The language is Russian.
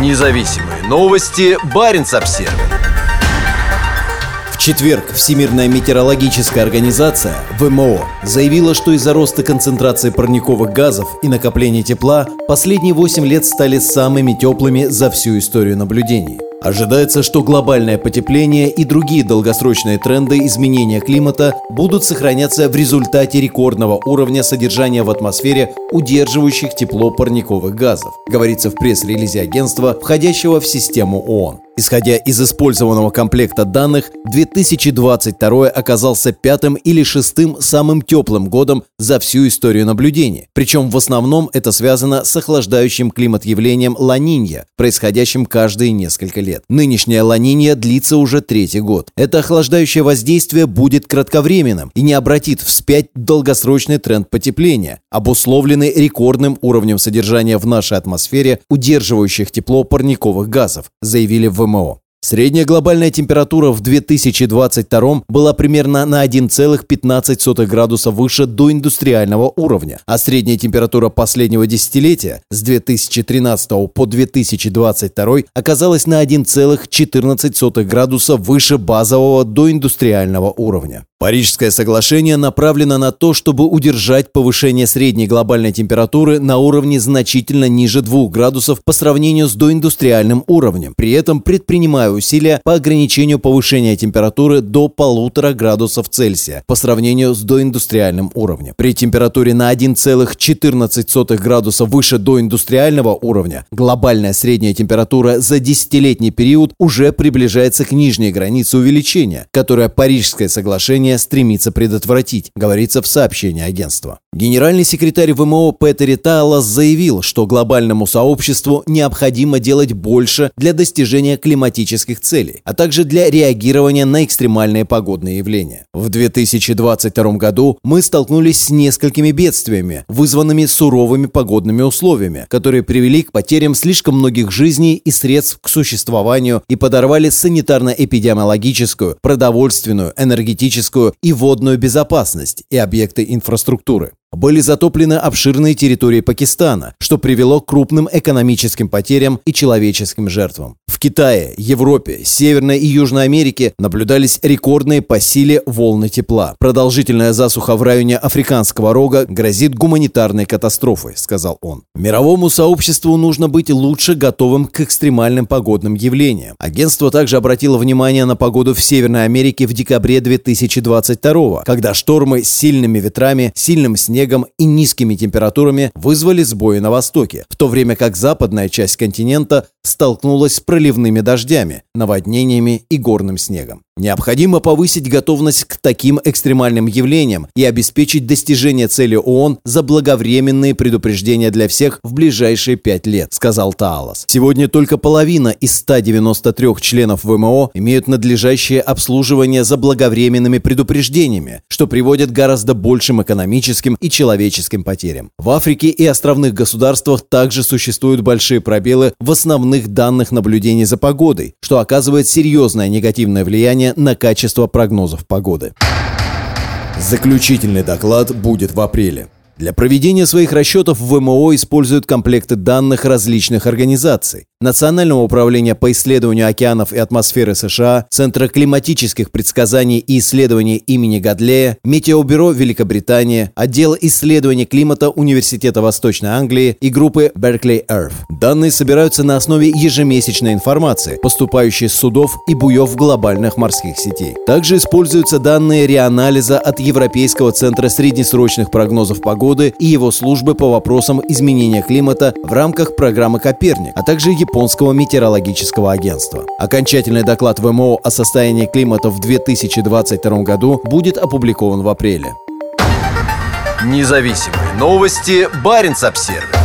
Независимые новости. Барин обсерва В четверг Всемирная метеорологическая организация ВМО заявила, что из-за роста концентрации парниковых газов и накопления тепла последние 8 лет стали самыми теплыми за всю историю наблюдений. Ожидается, что глобальное потепление и другие долгосрочные тренды изменения климата будут сохраняться в результате рекордного уровня содержания в атмосфере удерживающих тепло парниковых газов, говорится в пресс-релизе агентства, входящего в систему ООН. Исходя из использованного комплекта данных, 2022 оказался пятым или шестым самым теплым годом за всю историю наблюдений. Причем в основном это связано с охлаждающим климат явлением Ланинья, происходящим каждые несколько лет. Нынешняя Ланинья длится уже третий год. Это охлаждающее воздействие будет кратковременным и не обратит вспять долгосрочный тренд потепления, обусловленный рекордным уровнем содержания в нашей атмосфере удерживающих тепло парниковых газов, заявили в ВМО. Средняя глобальная температура в 2022 была примерно на 1,15 градуса выше до индустриального уровня, а средняя температура последнего десятилетия с 2013 по 2022 оказалась на 1,14 градуса выше базового до индустриального уровня. Парижское соглашение направлено на то, чтобы удержать повышение средней глобальной температуры на уровне значительно ниже 2 градусов по сравнению с доиндустриальным уровнем, при этом предпринимая усилия по ограничению повышения температуры до 1,5 градусов Цельсия по сравнению с доиндустриальным уровнем. При температуре на 1,14 градуса выше доиндустриального уровня глобальная средняя температура за десятилетний период уже приближается к нижней границе увеличения, которая Парижское соглашение стремится предотвратить, говорится в сообщении агентства. Генеральный секретарь ВМО Петери Тайлас заявил, что глобальному сообществу необходимо делать больше для достижения климатических целей, а также для реагирования на экстремальные погодные явления. В 2022 году мы столкнулись с несколькими бедствиями, вызванными суровыми погодными условиями, которые привели к потерям слишком многих жизней и средств к существованию и подорвали санитарно-эпидемиологическую, продовольственную, энергетическую экономическую и водную безопасность и объекты инфраструктуры были затоплены обширные территории Пакистана, что привело к крупным экономическим потерям и человеческим жертвам. В Китае, Европе, Северной и Южной Америке наблюдались рекордные по силе волны тепла. Продолжительная засуха в районе Африканского рога грозит гуманитарной катастрофой, сказал он. Мировому сообществу нужно быть лучше готовым к экстремальным погодным явлениям. Агентство также обратило внимание на погоду в Северной Америке в декабре 2022 когда штормы с сильными ветрами, сильным снегом снегом и низкими температурами вызвали сбои на востоке, в то время как западная часть континента столкнулась с проливными дождями, наводнениями и горным снегом. Необходимо повысить готовность к таким экстремальным явлениям и обеспечить достижение цели ООН за благовременные предупреждения для всех в ближайшие пять лет, сказал Таалас. Сегодня только половина из 193 членов ВМО имеют надлежащее обслуживание за благовременными предупреждениями, что приводит к гораздо большим экономическим и человеческим потерям. В Африке и островных государствах также существуют большие пробелы в основных данных наблюдений за погодой, что оказывает серьезное негативное влияние на качество прогнозов погоды. Заключительный доклад будет в апреле. Для проведения своих расчетов ВМО используют комплекты данных различных организаций. Национального управления по исследованию океанов и атмосферы США, Центра климатических предсказаний и исследований имени Гадлея, Метеобюро Великобритании, Отдел исследований климата Университета Восточной Англии и группы Berkeley Earth. Данные собираются на основе ежемесячной информации, поступающей с судов и буев глобальных морских сетей. Также используются данные реанализа от Европейского центра среднесрочных прогнозов погоды и его службы по вопросам изменения климата в рамках программы «Коперник», а также Японского метеорологического агентства. Окончательный доклад ВМО о состоянии климата в 2022 году будет опубликован в апреле. Независимые новости. Барин обсервис